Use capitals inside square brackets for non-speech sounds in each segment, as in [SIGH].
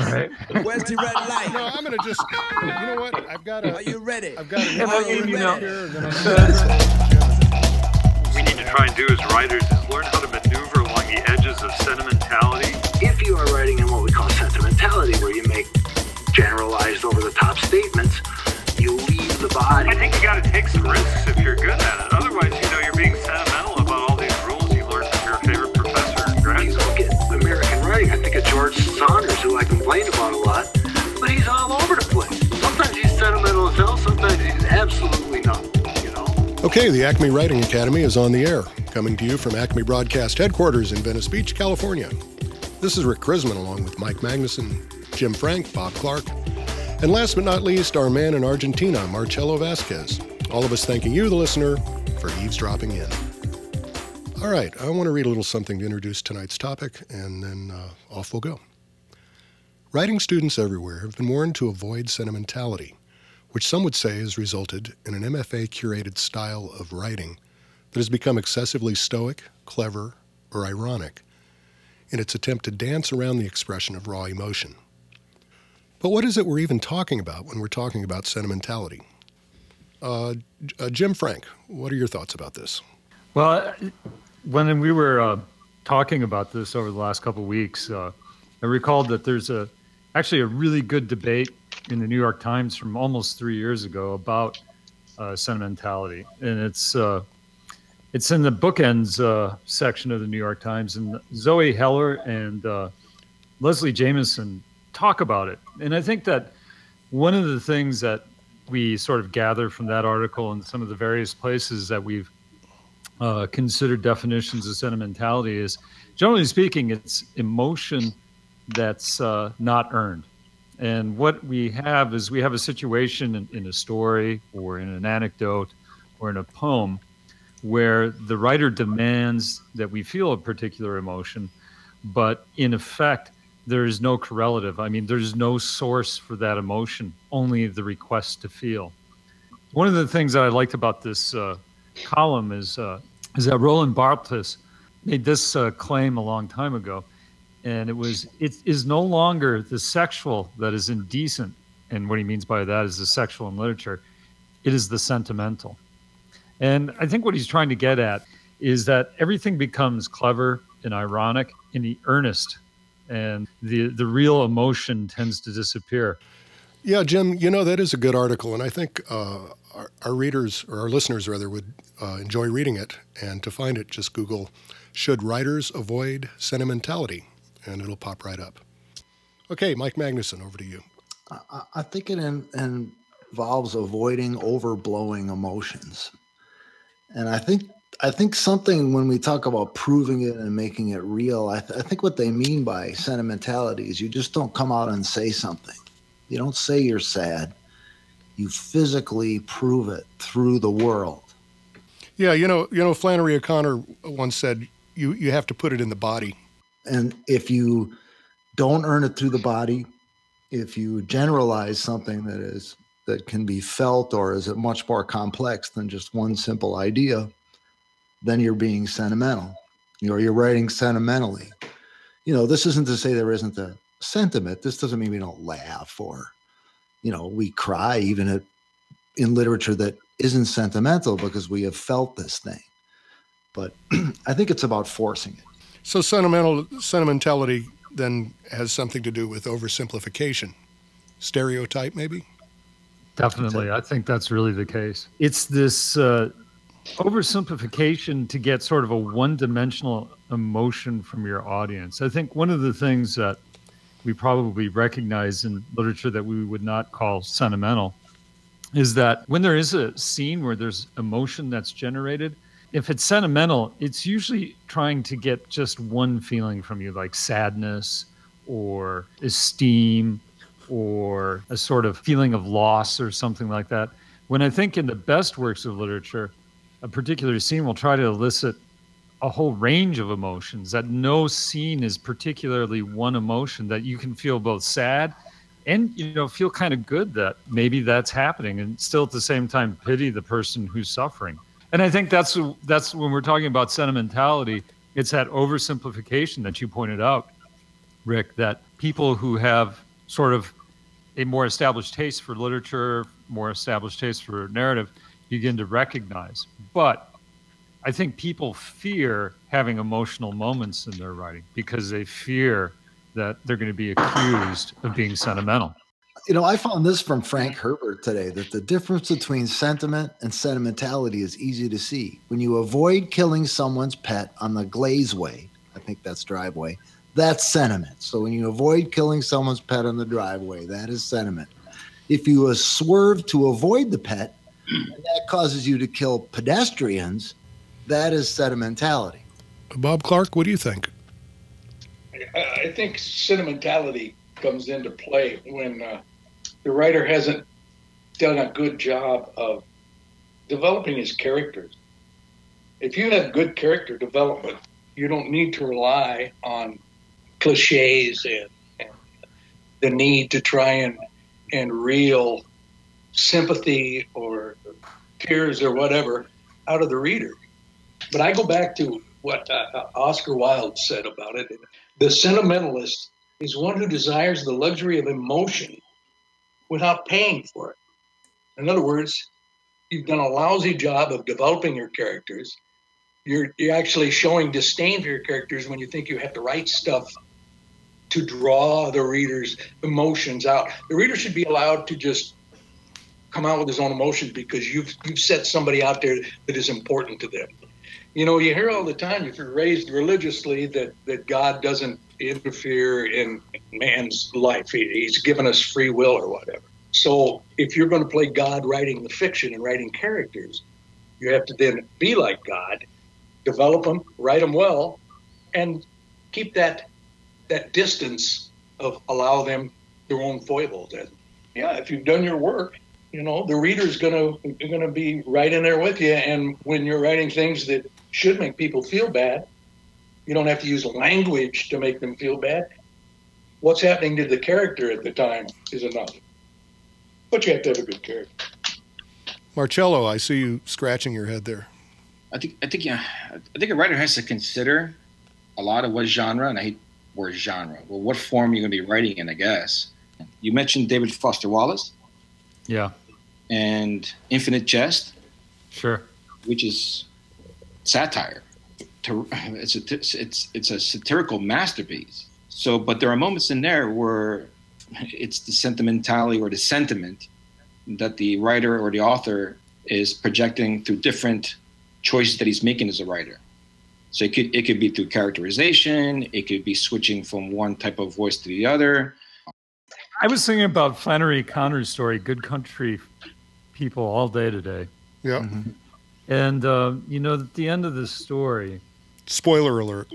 Right. [LAUGHS] Where's the red light? No, I'm gonna just. You know what? I've got a. Are you ready? I've got a. Yeah, you- [LAUGHS] you know- here, and then I'm we need to try and do as writers is learn how to maneuver along the edges of sentimentality. If you are writing in what we call sentimentality, where you make generalized over the top statements, you leave the body. I think you got to take some risks if you're good at it. Otherwise, you know, you're being sentimental about all these rules you learned from your favorite professor in grad You look at American writing, I think of George Saunders, who I Okay, the Acme Writing Academy is on the air, coming to you from Acme Broadcast headquarters in Venice Beach, California. This is Rick Krizman along with Mike Magnuson, Jim Frank, Bob Clark, and last but not least, our man in Argentina, Marcello Vazquez. All of us thanking you, the listener, for eavesdropping in. All right, I want to read a little something to introduce tonight's topic, and then uh, off we'll go. Writing students everywhere have been warned to avoid sentimentality which some would say has resulted in an MFA curated style of writing that has become excessively stoic, clever, or ironic in its attempt to dance around the expression of raw emotion. But what is it we're even talking about when we're talking about sentimentality? Uh, uh, Jim Frank, what are your thoughts about this? Well, when we were uh, talking about this over the last couple of weeks, uh, I recalled that there's a actually a really good debate in the New York Times from almost three years ago about uh, sentimentality, and it's uh, it's in the bookends uh, section of the New York Times, and Zoe Heller and uh, Leslie Jamison talk about it, and I think that one of the things that we sort of gather from that article and some of the various places that we've uh, considered definitions of sentimentality is generally speaking, it's emotion that's uh, not earned. And what we have is we have a situation in, in a story or in an anecdote or in a poem where the writer demands that we feel a particular emotion, but in effect, there is no correlative. I mean, there's no source for that emotion, only the request to feel. One of the things that I liked about this uh, column is uh, is that Roland Barthes made this uh, claim a long time ago, and it was it is no longer the sexual that is indecent, and what he means by that is the sexual in literature. It is the sentimental, and I think what he's trying to get at is that everything becomes clever and ironic and earnest, and the the real emotion tends to disappear. Yeah, Jim, you know, that is a good article, and I think uh, our, our readers, or our listeners rather, would uh, enjoy reading it. And to find it, just Google, Should Writers Avoid Sentimentality? And it'll pop right up. Okay, Mike Magnuson, over to you. I, I think it in, involves avoiding overblowing emotions, and I think I think something when we talk about proving it and making it real, I, th- I think what they mean by sentimentality is you just don't come out and say something. You don't say you're sad. You physically prove it through the world. Yeah, you know, you know, Flannery O'Connor once said, "You you have to put it in the body." And if you don't earn it through the body, if you generalize something that is that can be felt or is it much more complex than just one simple idea, then you're being sentimental. You know, you're writing sentimentally. You know, this isn't to say there isn't a sentiment. This doesn't mean we don't laugh or, you know, we cry even at, in literature that isn't sentimental because we have felt this thing. But [CLEARS THROAT] I think it's about forcing it. So sentimental sentimentality then has something to do with oversimplification, stereotype, maybe. Definitely. I think that's really the case. It's this uh, oversimplification to get sort of a one dimensional emotion from your audience. I think one of the things that we probably recognize in literature that we would not call sentimental is that when there is a scene where there's emotion that's generated, if it's sentimental, it's usually trying to get just one feeling from you, like sadness or esteem or a sort of feeling of loss or something like that. When I think in the best works of literature, a particular scene will try to elicit a whole range of emotions, that no scene is particularly one emotion, that you can feel both sad and you know feel kind of good that maybe that's happening and still at the same time pity the person who's suffering and i think that's that's when we're talking about sentimentality it's that oversimplification that you pointed out rick that people who have sort of a more established taste for literature, more established taste for narrative, begin to recognize. But I think people fear having emotional moments in their writing because they fear that they're going to be accused of being sentimental. You know, I found this from Frank Herbert today that the difference between sentiment and sentimentality is easy to see. When you avoid killing someone's pet on the glaze way, I think that's driveway, that's sentiment. So when you avoid killing someone's pet on the driveway, that is sentiment. If you uh, swerve to avoid the pet, and that causes you to kill pedestrians, that is sentimentality. Bob Clark, what do you think? I think sentimentality comes into play when uh, the writer hasn't done a good job of developing his characters. If you have good character development, you don't need to rely on cliches and, and the need to try and and reel sympathy or tears or whatever out of the reader. But I go back to what uh, Oscar Wilde said about it. The sentimentalist is one who desires the luxury of emotion without paying for it. In other words, you've done a lousy job of developing your characters. You're, you're actually showing disdain for your characters when you think you have to write stuff to draw the reader's emotions out. The reader should be allowed to just come out with his own emotions because you've you've set somebody out there that is important to them. You know, you hear all the time if you're raised religiously that that God doesn't interfere in man's life. He, he's given us free will or whatever. So if you're going to play God writing the fiction and writing characters, you have to then be like God, develop them, write them well, and keep that that distance of allow them their own foibles. And yeah, if you've done your work, you know the reader's gonna gonna be right in there with you. And when you're writing things that should make people feel bad, you don't have to use language to make them feel bad. What's happening to the character at the time is enough. But you have to have a good character. Marcello, I see you scratching your head there. I think I think yeah, I think a writer has to consider a lot of what genre, and I hate word genre. Well, what form you're going to be writing in, I guess. You mentioned David Foster Wallace. Yeah. And Infinite Jest. Sure. Which is satire. [SIGHS] It's a, it's it's a satirical masterpiece. So, but there are moments in there where it's the sentimentality or the sentiment that the writer or the author is projecting through different choices that he's making as a writer. So it could it could be through characterization. It could be switching from one type of voice to the other. I was thinking about Flannery Connor's story, "Good Country People," all day today. Yeah. Mm-hmm. And uh, you know, at the end of the story, spoiler alert.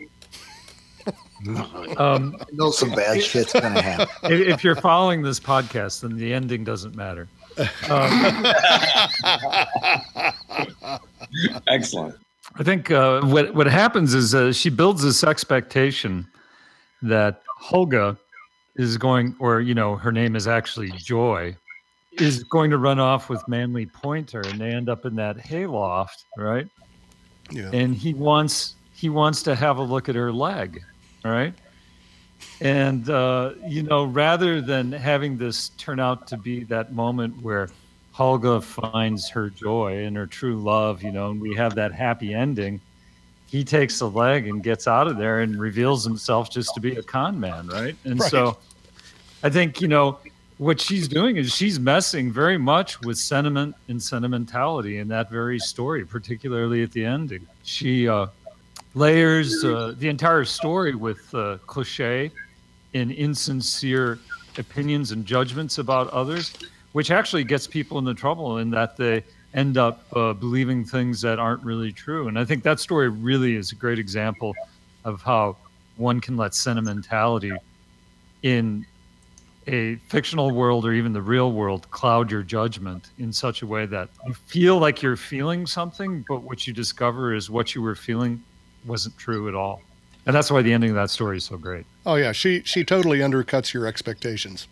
um, [LAUGHS] I know some bad shit's gonna happen. [LAUGHS] If, if, you're following this podcast, then the ending doesn't matter. Um, [LAUGHS] Excellent. I think uh, what what happens is uh, she builds this expectation that Hulga is going, or you know, her name is actually Joy, is going to run off with Manley Pointer, and they end up in that hayloft, right? Yeah. And he wants he wants to have a look at her leg, right? And uh, you know, rather than having this turn out to be that moment where Hulga finds her joy and her true love, you know, and we have that happy ending. He takes the leg and gets out of there and reveals himself just to be a con man, right? And right. so I think, you know, what she's doing is she's messing very much with sentiment and sentimentality in that very story, particularly at the ending. She uh, layers uh, the entire story with uh, cliche and insincere opinions and judgments about others which actually gets people into trouble in that they end up uh, believing things that aren't really true. And I think that story really is a great example of how one can let sentimentality in a fictional world or even the real world cloud your judgment in such a way that you feel like you're feeling something, but what you discover is what you were feeling wasn't true at all. And that's why the ending of that story is so great. Oh yeah, she she totally undercuts your expectations.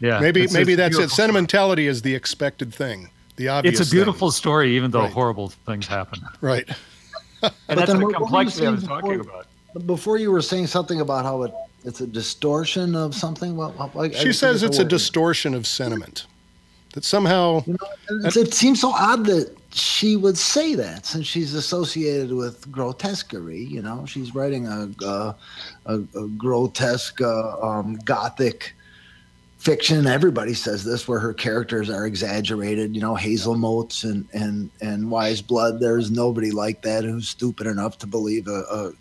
Yeah, maybe maybe that's it. Sentimentality is the expected thing, the obvious. It's a beautiful thing. story, even though right. horrible things happen. Right. [LAUGHS] and that's the complexity I was talking about. Before you were saying something about how it it's a distortion of something. Well, what, what- I She forget says it's a distortion of sentiment. That somehow, You know, it's- it seems so odd that she would say that since she's associated with grotesquerie. You know, she's writing a a, a, a grotesque uh, um, gothic fiction. Everybody says this, where her characters are exaggerated. You know, Hazel Motes and and and Wise Blood. There's nobody like that who's stupid enough to believe a. a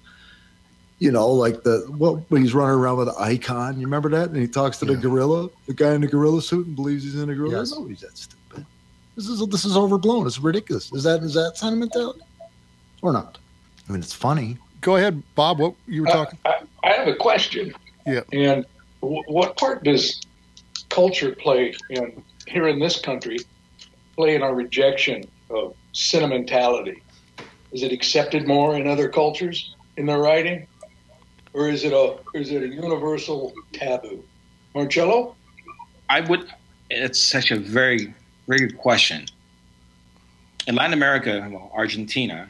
you know, like the what when he's running around with an icon. You remember that? And he talks to the gorilla, the guy in the gorilla suit, and believes he's in a gorilla. Yes. Nobody's that stupid. This is this is overblown. It's ridiculous. Is that is that sentimentality or not? I mean, it's funny. go ahead, Bob. What you were Uh, talking? I, I have a question. Yeah. And w- what part does culture play in here in this country play in our rejection of sentimentality? Is it accepted more in other cultures in their writing, or is it a is it a universal taboo? Marcello, I would. It's such a very, very good question. In Latin America, well, Argentina,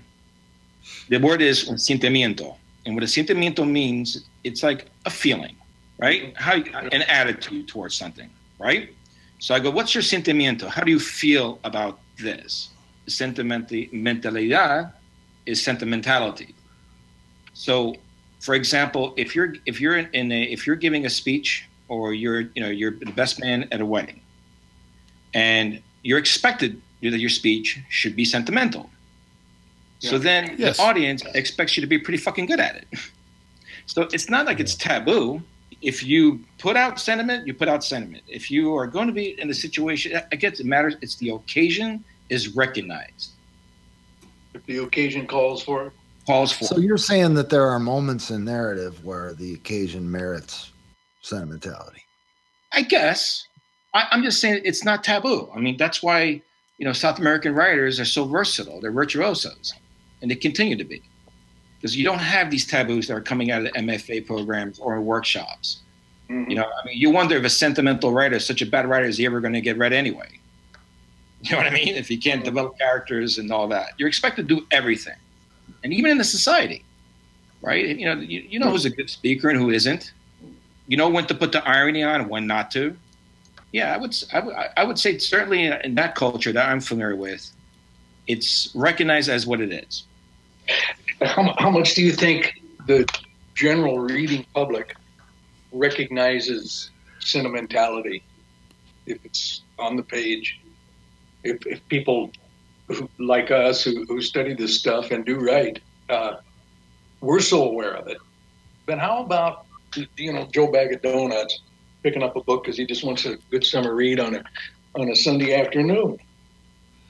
the word is sentimiento, and what a sentimiento means, it's like a feeling, right? How an attitude towards something, right? So I go, "What's your sentimiento? How do you feel about this?" Sentimenti- mentalidad is sentimentality. So, for example, if you're if you're in a if you're giving a speech or you're you know you're the best man at a wedding, and you're expected that your speech should be sentimental. So Yeah. then Yes. the audience expects you to be pretty fucking good at it. [LAUGHS] So it's not like it's taboo. If you put out sentiment, you put out sentiment. If you are going to be in the situation, I guess it matters. It's the occasion is recognized, if the occasion calls for it. calls for. So you're saying that there are moments in narrative where the occasion merits sentimentality. I guess. I, I'm just saying it's not taboo. I mean, that's why you know South American writers are so versatile. They're virtuosos, and they continue to be, because you don't have these taboos that are coming out of the MFA programs or workshops. Mhm. You know, I mean, you wonder if a sentimental writer, such a bad writer, is he ever going to get read anyway? [LAUGHS] You know what I mean? If he can't develop characters and all that, you're expected to do everything, and even in the society, right? You know, you, you know who's a good speaker and who isn't. You know when to put the irony on and when not to. Yeah, I would, I would, I would say certainly in, in that culture that I'm familiar with, it's recognized as what it is. How, how much do you think the general reading public recognizes sentimentality if it's on the page? If, if people who, like us who, who study this stuff and do write, uh, we're so aware of it. But how about you know Joe Bag of Donuts picking up a book because he just wants a good summer read on a on a Sunday afternoon?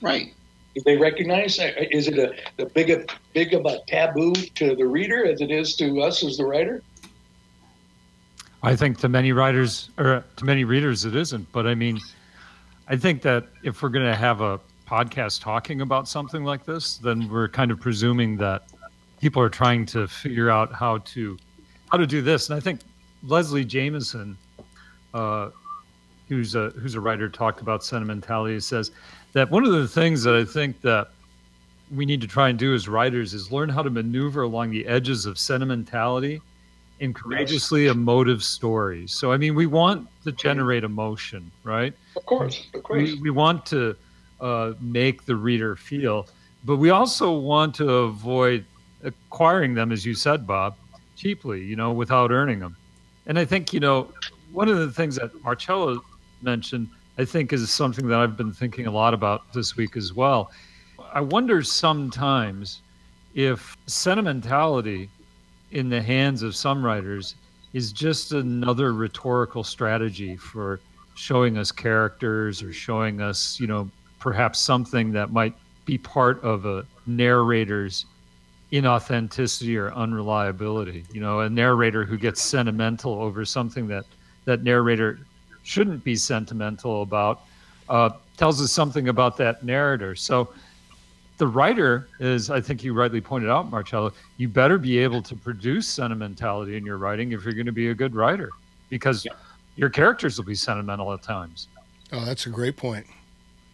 Right. Do they recognize that? Is it a the big big of a taboo to the reader as it is to us as the writer? I think to many writers or to many readers it isn't, but I mean, I think that if we're going to have a podcast talking about something like this, then we're kind of presuming that people are trying to figure out how to how to do this. And I think Leslie Jamison, uh, who's a who's a writer, talked about sentimentality. Says that one of the things that I think that we need to try and do as writers is learn how to maneuver along the edges of sentimentality in courageously emotive stories. So I mean, we want to generate emotion, right? Of course, of course. We, we want to uh, make the reader feel, but we also want to avoid acquiring them, as you said, Bob, cheaply, you know, without earning them. And I think, you know, one of the things that Marcello mentioned, I think, is something that I've been thinking a lot about this week as well. I wonder sometimes if sentimentality in the hands of some writers is just another rhetorical strategy for showing us characters or showing us, you know, perhaps something that might be part of a narrator's inauthenticity or unreliability. You know, a narrator who gets sentimental over something that that narrator shouldn't be sentimental about uh, tells us something about that narrator. So the writer is, I think you rightly pointed out, Marcello, you better be able to produce sentimentality in your writing if you're going to be a good writer, because your characters will be sentimental at times. Oh, that's a great point.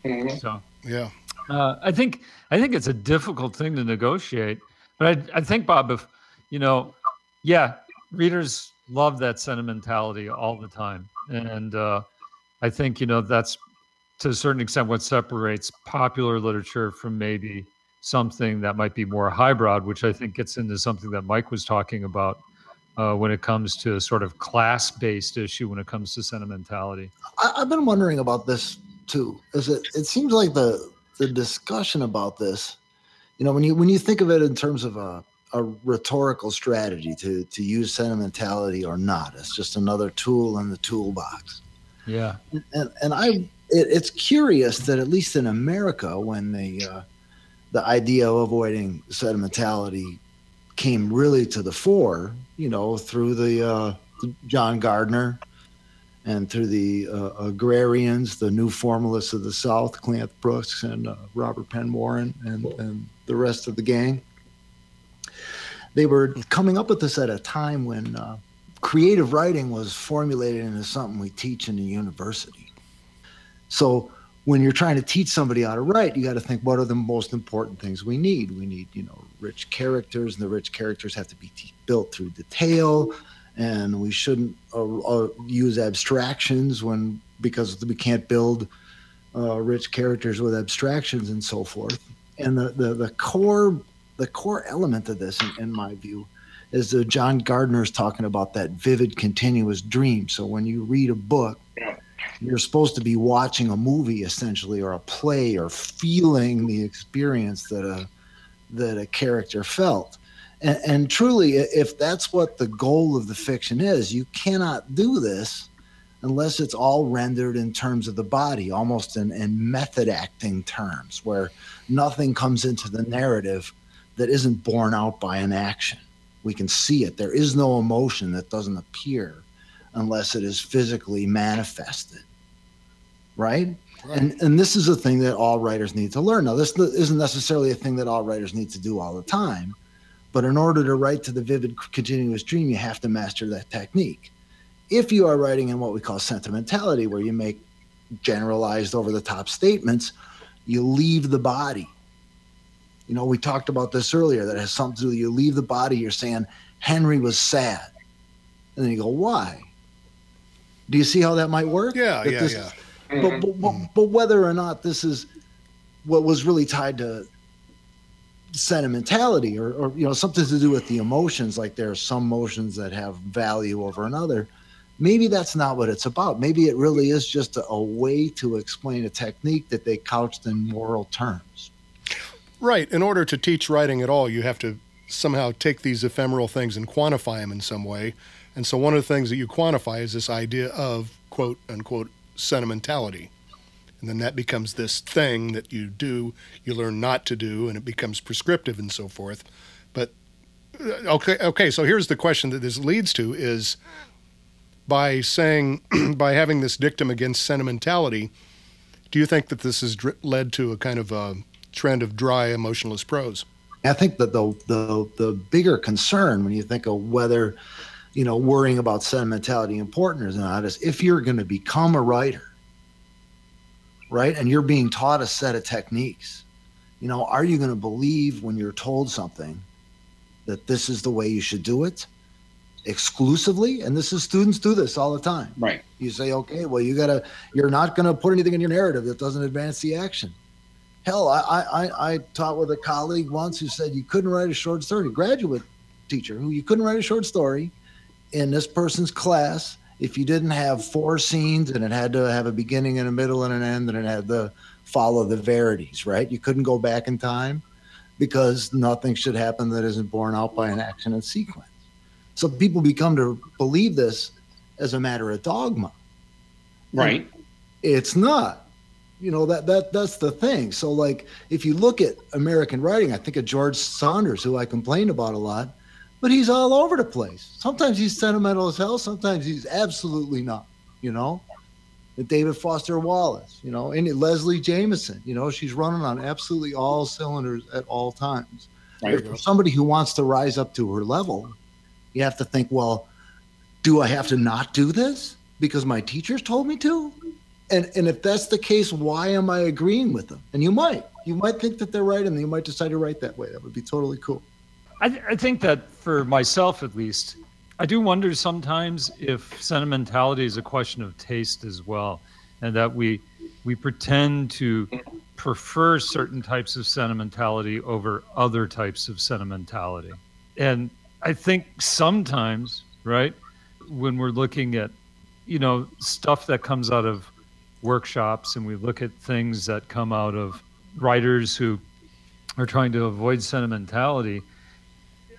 Mhm. So Yeah. uh, I think I think it's a difficult thing to negotiate, but I, I think Bob, if you know, yeah, readers love that sentimentality all the time, and uh, I think you know that's to a certain extent what separates popular literature from maybe something that might be more highbrow, which I think gets into something that Mike was talking about uh, when it comes to a sort of class-based issue when it comes to sentimentality. I, have been wondering about this too. Is it? It seems like the the discussion about this, you know, when you when you think of it in terms of a a rhetorical strategy to to use sentimentality or not, it's just another tool in the toolbox. Yeah, and and I it, it's curious that at least in America, when the uh, the idea of avoiding sentimentality came really to the fore, you know, through the uh, John Gardner and through the uh, agrarians, the new formalists of the South, Cleanth Brooks and uh, Robert Penn Warren and, and the rest of the gang. They were coming up with this at a time when uh, creative writing was formulated into something we teach in the university. So when you're trying to teach somebody how to write, you got to think what are the most important things we need. We need, you know, rich characters, and the rich characters have to be t- built through detail and we shouldn't uh, uh, use abstractions when because we can't build uh, rich characters with abstractions and so forth. And the, the, the core the core element of this, in, in my view, is that John Gardner is talking about that vivid, continuous dream. So when you read a book, you're supposed to be watching a movie essentially, or a play, or feeling the experience that a that a character felt. And, and, truly, if that's what the goal of the fiction is, you cannot do this unless it's all rendered in terms of the body, almost in, in method acting terms, where nothing comes into the narrative that isn't borne out by an action. We can see it. There is no emotion that doesn't appear unless it is physically manifested. Right? right? And and this is a thing that all writers need to learn. Now, this isn't necessarily a thing that all writers need to do all the time but in order to write to the vivid continuous dream, you have to master that technique. If you are writing in what we call sentimentality, where you make generalized over the top statements, you leave the body. You know, we talked about this earlier that has something to do, you leave the body, you're saying Henry was sad. And then you go, why? Do you see how that might work? Yeah, that yeah, yeah. Is, but, but, but, mm-hmm. but whether or not this is what was really tied to sentimentality or, or you know something to do with the emotions like there are some emotions that have value over another maybe that's not what it's about maybe it really is just a, a way to explain a technique that they couched in moral terms right. In order to teach writing at all you have to somehow take these ephemeral things and quantify them in some way. And so one of the things that you quantify is this idea of quote unquote sentimentality. And then that becomes this thing that you do you learn not to do and it becomes prescriptive and so forth. But uh, okay okay so here's the question that this leads to is by saying [CLEARS THROAT] by having this dictum against sentimentality do you think that this has dr- led to a kind of a trend of dry emotionless prose i think that the the the bigger concern when you think of whether you know worrying about sentimentality important or not is if you're going to become a writer right? And you're being taught a set of techniques. You know, are you going to believe when you're told something that this is the way you should do it exclusively? And this is students do this all the time. Right. You say, okay, well, you got to, you're not going to put anything in your narrative that doesn't advance the action. Hell, I, I, I taught with a colleague once who said you couldn't write a short story, graduate teacher who you couldn't write a short story in this person's class if you didn't have four scenes and it had to have a beginning and a middle and an end and it had to follow the verities, right? You couldn't go back in time because nothing should happen that isn't borne out by an action and sequence. So people become to believe this as a matter of dogma. Right. And it's not. You know that that that's the thing. So like if you look at American writing, I think of George Saunders, who I complain about a lot but he's all over the place. Sometimes he's sentimental as hell. Sometimes he's absolutely not. You know, and David Foster Wallace. You know, and Leslie Jamison. You know, she's running on absolutely all cylinders at all times. For somebody who wants to rise up to her level, you have to think, well, do I have to not do this because my teachers told me to? And and if that's the case, why am I agreeing with them? And you might, you might think that they're right, and you might decide to write that way. That would be totally cool. I, th- I think that for myself, at least, I do wonder sometimes if sentimentality is a question of taste as well, and that we we pretend to prefer certain types of sentimentality over other types of sentimentality. And I think sometimes, right, when we're looking at, you know, stuff that comes out of workshops and we look at things that come out of writers who are trying to avoid sentimentality,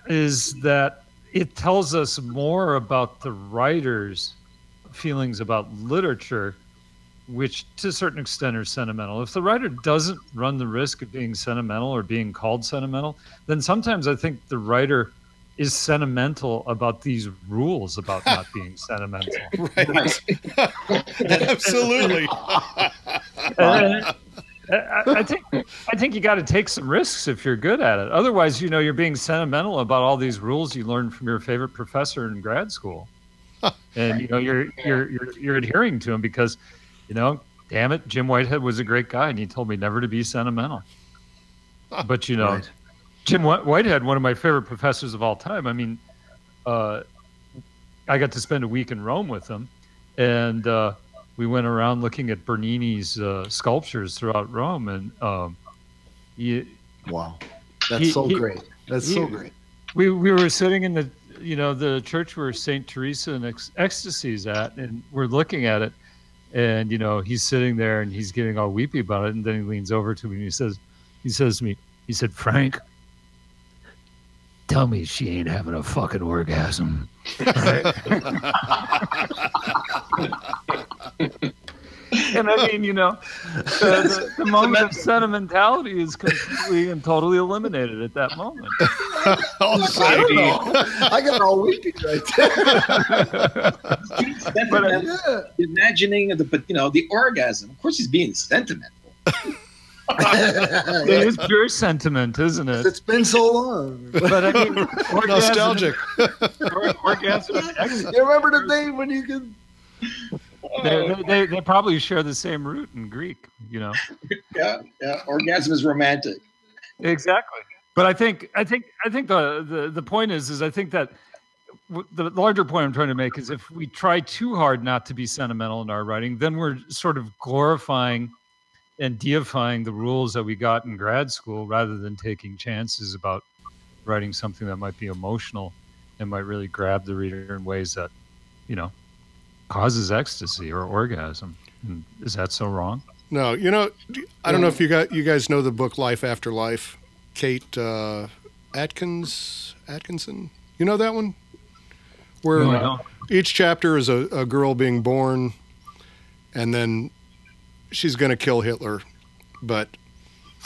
is that it tells us more about the writer's feelings about literature which to a certain extent are sentimental. If the writer doesn't run the risk of being sentimental or being called sentimental, then sometimes I think the writer is sentimental about these rules about not being [LAUGHS] sentimental. [LAUGHS] right. [LAUGHS] Absolutely. I, I think I think you got to take some risks if you're good at it. Otherwise, you know, you're being sentimental about all these rules you learned from your favorite professor in grad school, and you know you're you're you're, you're adhering to them because you know, damn it, Jim Whitehead was a great guy, and he told me never to be sentimental. But you know, right. Jim Whitehead, one of my favorite professors of all time. I mean, uh, I got to spend a week in Rome with him, and uh, we went around looking at Bernini's uh, sculptures throughout Rome, and um, he, wow, that's he, so he, great. That's he, so great. We we were sitting in the you know the church where Saint Teresa and Ex- Ecstasy's at, and we're looking at it and you know he's sitting there and he's getting all weepy about it and then he leans over to me and he says he says to me he said frank tell me she ain't having a fucking orgasm [LAUGHS] and I mean, you know, the, the, the [LAUGHS] moment of sentimentality is completely and totally eliminated at that moment. [LAUGHS] I don't know. I got all weepy right there. but, uh. Imagining the, but you know, the orgasm. Of course, he's being sentimental. It is pure sentiment, isn't it? It's been so long. But I mean, orgasm, [LAUGHS] nostalgic. orgasm. [LAUGHS] You remember the day when you could they, they, they, probably share the same root in Greek, you know. yeah, yeah. Orgasm is romantic. Exactly. But I think I think I think the, the the point is is I think that the larger point I'm trying to make is if we try too hard not to be sentimental in our writing, then we're sort of glorifying and deifying the rules that we got in grad school rather than taking chances about writing something that might be emotional and might really grab the reader in ways that, you know, causes ecstasy or orgasm. Is that so wrong? No, you know, I don't know if you got you guys know the book Life After Life, Kate uh, Atkins Atkinson. You know that one, where no, each chapter is a, a girl being born, and then she's going to kill Hitler, but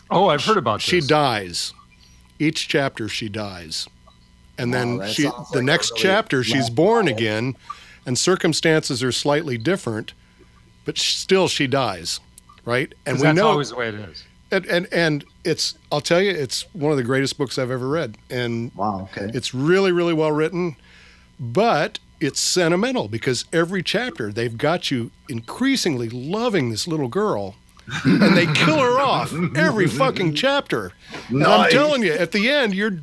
oh, I've heard about she, this. She dies. Each chapter, she dies, and then she the like next really chapter, she's born again and circumstances are slightly different, but still she dies, right? And we that's know always the way it is. And, and and it's I'll tell you, it's one of the greatest books I've ever read, and wow, okay, it's really really well written, but it's sentimental because every chapter they've got you increasingly loving this little girl and they kill her off every fucking chapter. Nice. I'm telling you, at the end, you're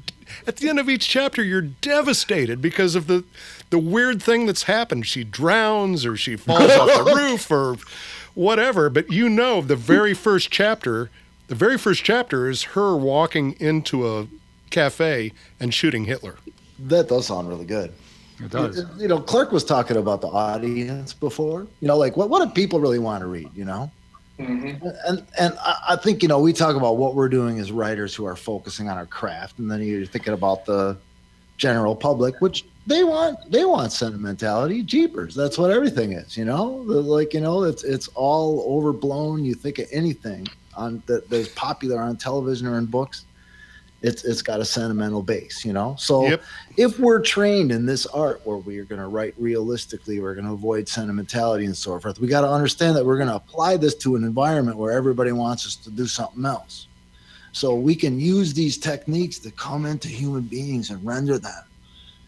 at the end of each chapter, you're devastated because of the the weird thing that's happened. She drowns or she falls off the [LAUGHS] roof or whatever. But you know, the very first chapter, the very first chapter is her walking into a cafe and shooting Hitler. That does sound really good. It does. You know, Clark was talking about the audience before. You know, like what what do people really want to read? You know, mm-hmm. and and I think you know we talk about what we're doing as writers who are focusing on our craft, and then you're thinking about the general public, which they want they want sentimentality jeepers that's what everything is you know like you know it's it's all overblown you think of anything on that that's popular on television or in books it's it's got a sentimental base you know so yep. if we're trained in this art where we are going to write realistically we're going to avoid sentimentality and so forth we got to understand that we're going to apply this to an environment where everybody wants us to do something else so we can use these techniques to come into human beings and render them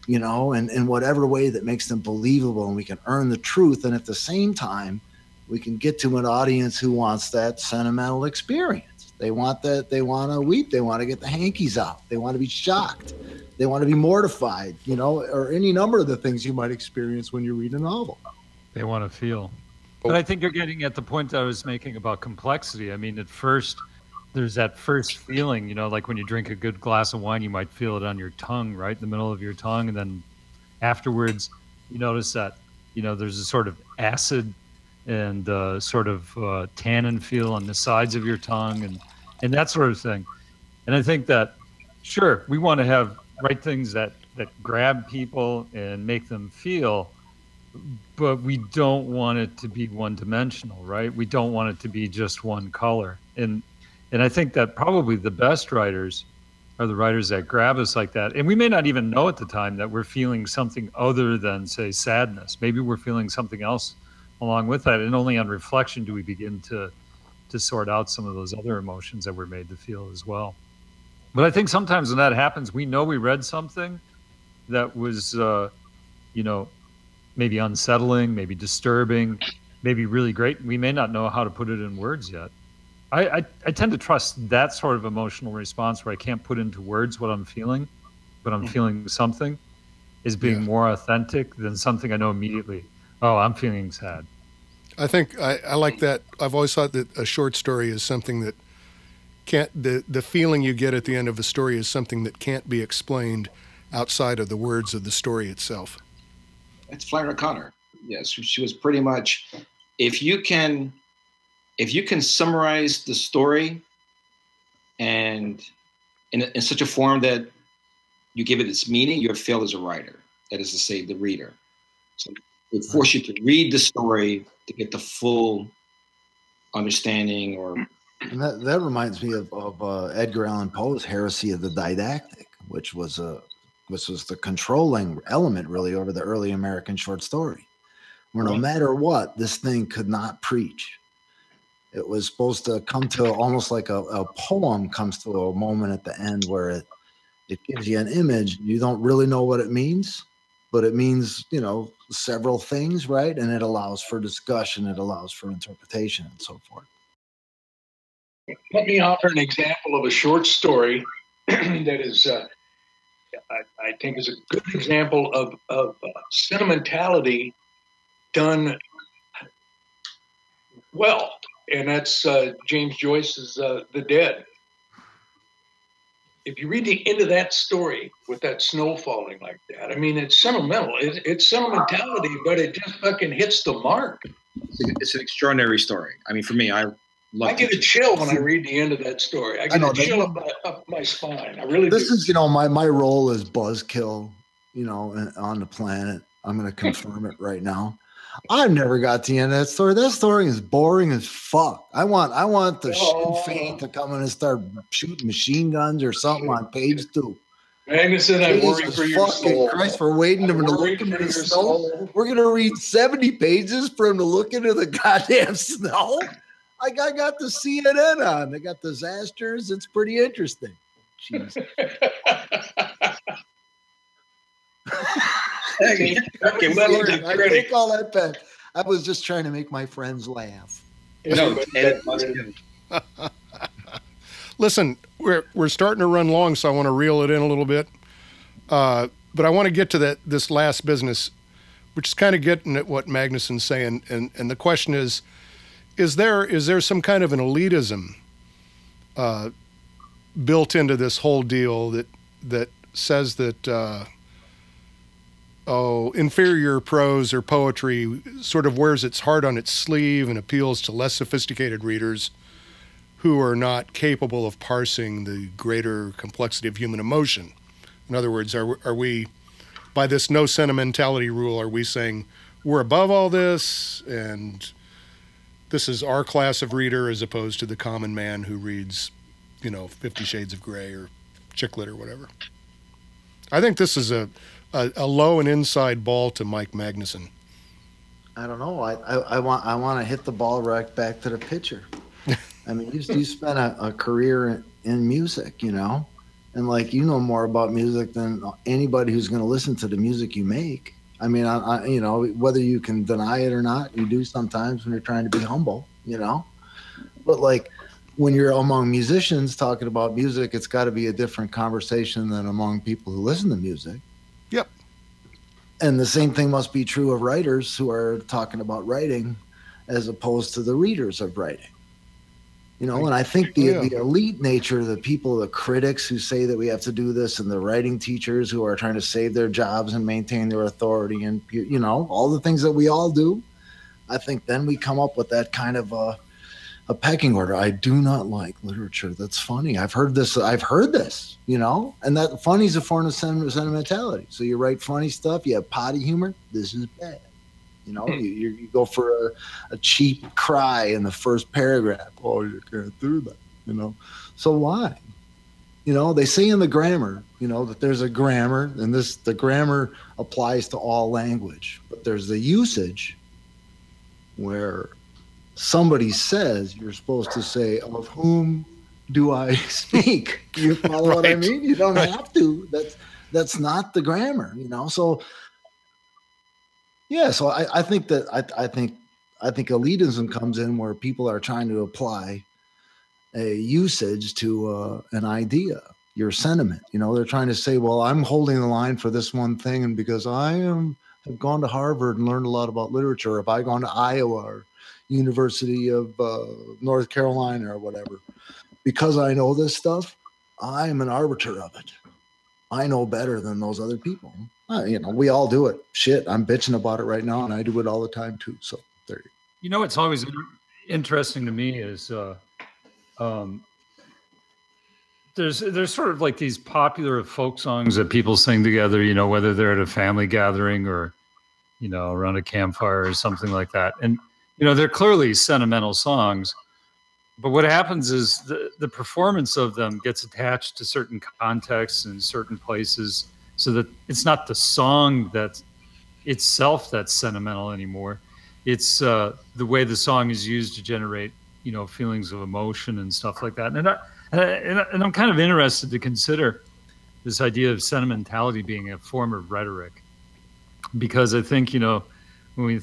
you know, and in whatever way that makes them believable and we can earn the truth. And at the same time, we can get to an audience who wants that sentimental experience. They want that. They want to weep. They want to get the hankies out. They want to be shocked. They want to be mortified. You know, or any number of the things you might experience when you read a novel. They want to feel. But I think you're getting at the point I was making about complexity. I mean, at first, there's that first feeling, you know, like when you drink a good glass of wine, you might feel it on your tongue, right in the middle of your tongue, and then afterwards, you notice that, you know, there's a sort of acid and uh, sort of uh, tannin feel on the sides of your tongue, and and that sort of thing. And I think that, sure, we want to have write things that that grab people and make them feel but we don't want it to be one dimensional right? We don't want it to be just one color. And and i think that probably the best writers are the writers that grab us like that. And we may not even know at the time that we're feeling something other than say sadness. Maybe we're feeling something else along with that. And only on reflection do we begin to to sort out some of those other emotions that we're made to feel as well but i think sometimes when that happens we know we read something that was uh, you know maybe unsettling, maybe disturbing, maybe really great. We may not know how to put it in words yet. I, I, I, tend to trust that sort of emotional response where I can't put into words what I'm feeling, but I'm mm. feeling something is being yeah. more authentic than something I know immediately. Oh, I'm feeling sad. I think I, I like that. I've always thought that a short story is something that can't, the, the feeling you get at the end of a story is something that can't be explained outside of the words of the story itself it's Flannery O'Connor. Yes, she was pretty much. If you can, if you can summarize the story, and in, in such a form that you give it its meaning, you have failed as a writer. That is to say, the reader. So it forces you to read the story to get the full understanding or and that, that reminds me of, of uh, Edgar Allan Poe's Heresy of the Didactic, which was a which was the controlling element really over the early American short story, where no matter what, this thing could not preach. It was supposed to come to almost like a, a poem comes to a moment at the end where it it gives you an image. You don't really know what it means, but it means, you know, several things, right? And it allows for discussion, it allows for interpretation and so forth. Let me offer an example of a short story [CLEARS THROAT] that is uh, I, I think is a good example of, of uh, sentimentality done well, and that's uh, James Joyce's uh, The Dead. If you read the end of that story with that snow falling like that, I mean, it's sentimental. It, it's sentimentality, but it just fucking hits the mark. It's, a, it's an extraordinary story. I mean, for me, I I get a chill when I read the end of that story. I get I know, a chill up my, up my spine. I really this do. is, you know, my my role as buzzkill, you know, on the planet. I'm going to confirm it right now. I've never got to the end of that story. That story is boring as fuck. I want I want the oh. Sinn Fein to come in and start shooting machine guns or something on page two. Magnuson, I worry for your soul. Christ, for waiting him to look into the snow. Soul. We're gonna read 70 pages for him to look into the [LAUGHS] goddamn snow. I got the CNN on. They got disasters. It's pretty interesting. Jeez. [LAUGHS] okay, okay, I take all that back. I was just trying to make my friends laugh. No, [LAUGHS] Listen, we're we're starting to run long, so I want to reel it in a little bit. Uh, but I want to get to that this last business, which is kind of getting at what Magnuson's saying, and and the question is, is there is there some kind of an elitism uh, built into this whole deal that that says that uh, oh inferior prose or poetry sort of wears its heart on its sleeve and appeals to less sophisticated readers who are not capable of parsing the greater complexity of human emotion. In other words, are are we by this no sentimentality rule are we saying we're above all this and this is our class of reader as opposed to the common man who reads, you know, Fifty Shades of Grey or Chick lit or whatever. I think this is a, a, a low and inside ball to Mike Magnuson. I don't know. I, I, I want I want to hit the ball right back to the pitcher. [LAUGHS] I mean, you, you spent a, a career in, in music, you know, and like you know more about music than anybody who's going to listen to the music you make. I mean, I, I, you know, whether you can deny it or not, you do sometimes when you're trying to be humble, you know. But like, when you're among musicians talking about music, it's got to be a different conversation than among people who listen to music. And the same thing must be true of writers who are talking about writing as opposed to the readers of writing. You know, and I think the, oh, Yeah. the elite nature, of the people, the critics who say that we have to do this, and the writing teachers who are trying to save their jobs and maintain their authority, and you you know, all the things that we all do. I think then we come up with that kind of a, a pecking order. I do not like literature that's funny. I've heard this. I've heard this. You know, and that funny is a form of sentimentality. So you write funny stuff. You have potty humor. This is bad. You know, hmm. you, you, you go for a, a cheap cry in the first paragraph. Oh, you can't do that. You know, so why? You know, they say in the grammar, you know, that there's a grammar, and this the grammar applies to all language, but there's the usage where somebody says you're supposed to say, "Of whom do I [LAUGHS] speak?" You [LAUGHS] follow what I mean? You don't Right. have to. That's that's not the grammar, you know. So yeah, so I, I think that I, I think I think elitism comes in where people are trying to apply a usage to uh, an idea, your sentiment. You know, they're trying to say, "Well, I'm holding the line for this one thing, and because I am have gone to Harvard and learned a lot about literature, if I gone to Iowa or University of uh, North Carolina or whatever, because I know this stuff, I am an arbiter of it. I know better than those other people. You know, we all do it. Shit, I'm bitching about it right now, and I do it all the time too. So there you You know, what's always interesting to me is uh, um, there's there's sort of like these popular folk songs that people sing together. You know, whether they're at a family gathering or you know around a campfire or something like that, and you know they're clearly sentimental songs. But what happens is the, the performance of them gets attached to certain contexts and certain places, so that it's not the song that itself that's sentimental anymore it's uh, the way the song is used to generate you know feelings of emotion and stuff like that and I, and, i'm kind of interested to consider this idea of sentimentality being a form of rhetoric because i think you know when we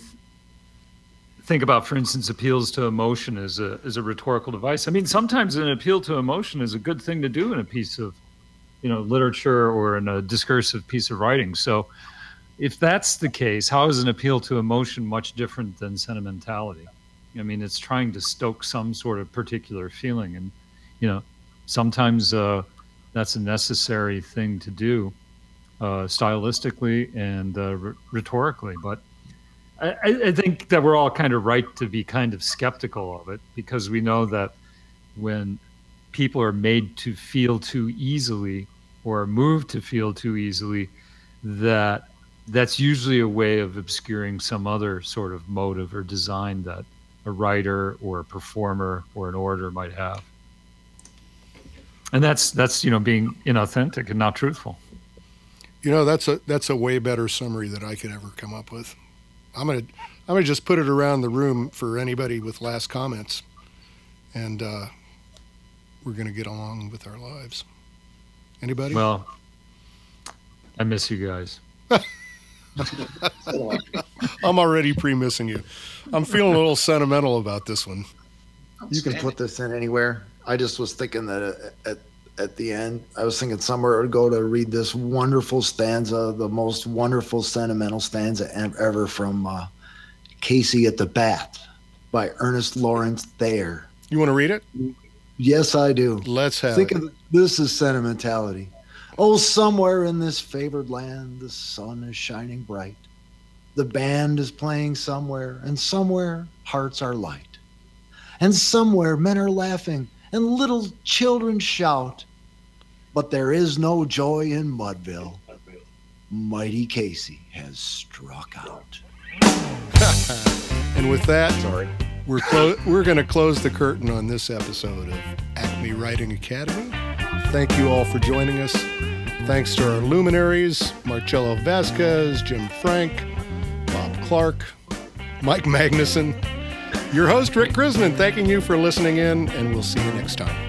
think about for instance appeals to emotion as a as a rhetorical device i mean sometimes an appeal to emotion is a good thing to do in a piece of you know literature or in a discursive piece of writing so if that's the case, how is an appeal to emotion much different than sentimentality? I mean, it's trying to stoke some sort of particular feeling, and you know, sometimes uh, that's a necessary thing to do, uh, stylistically and uh, rhetorically. But I, I think that we're all kind of right to be kind of skeptical of it because we know that when people are made to feel too easily or moved to feel too easily, that that's usually a way of obscuring some other sort of motive or design that a writer or a performer or an orator might have. And that's that's you know being inauthentic and not truthful. You know, that's a that's a way better summary that I could ever come up with. I'm gonna I'm gonna just put it around the room for anybody with last comments, and uh, we're gonna get along with our lives. Anybody? Well, I miss you guys. [LAUGHS] I'm already pre-missing you. I'm feeling a little sentimental about this one. You can put this in anywhere. I just was thinking that uh, at at the end, I was thinking somewhere to go to read this wonderful stanza, the most wonderful sentimental stanza ever from uh, Casey at the Bat by Ernest Lawrence Thayer. You want to read it? Yes, I do. Let's have Think it. of this is sentimentality. Oh, somewhere in this favored land, the sun is shining bright. The band is playing somewhere, and somewhere hearts are light. And somewhere men are laughing, and little children shout. But there is no joy in Mudville. Mighty Casey has struck out. And with that, Sorry. we're clo- we're going to close the curtain on this episode of Acme Writing Academy. Thank you all for joining us. Thanks to our luminaries, Marcello Vazquez, Jim Frank, Bob Clark, Mike Magnuson. Your host, Rick Krizman, thanking you for listening in, and we'll see you next time.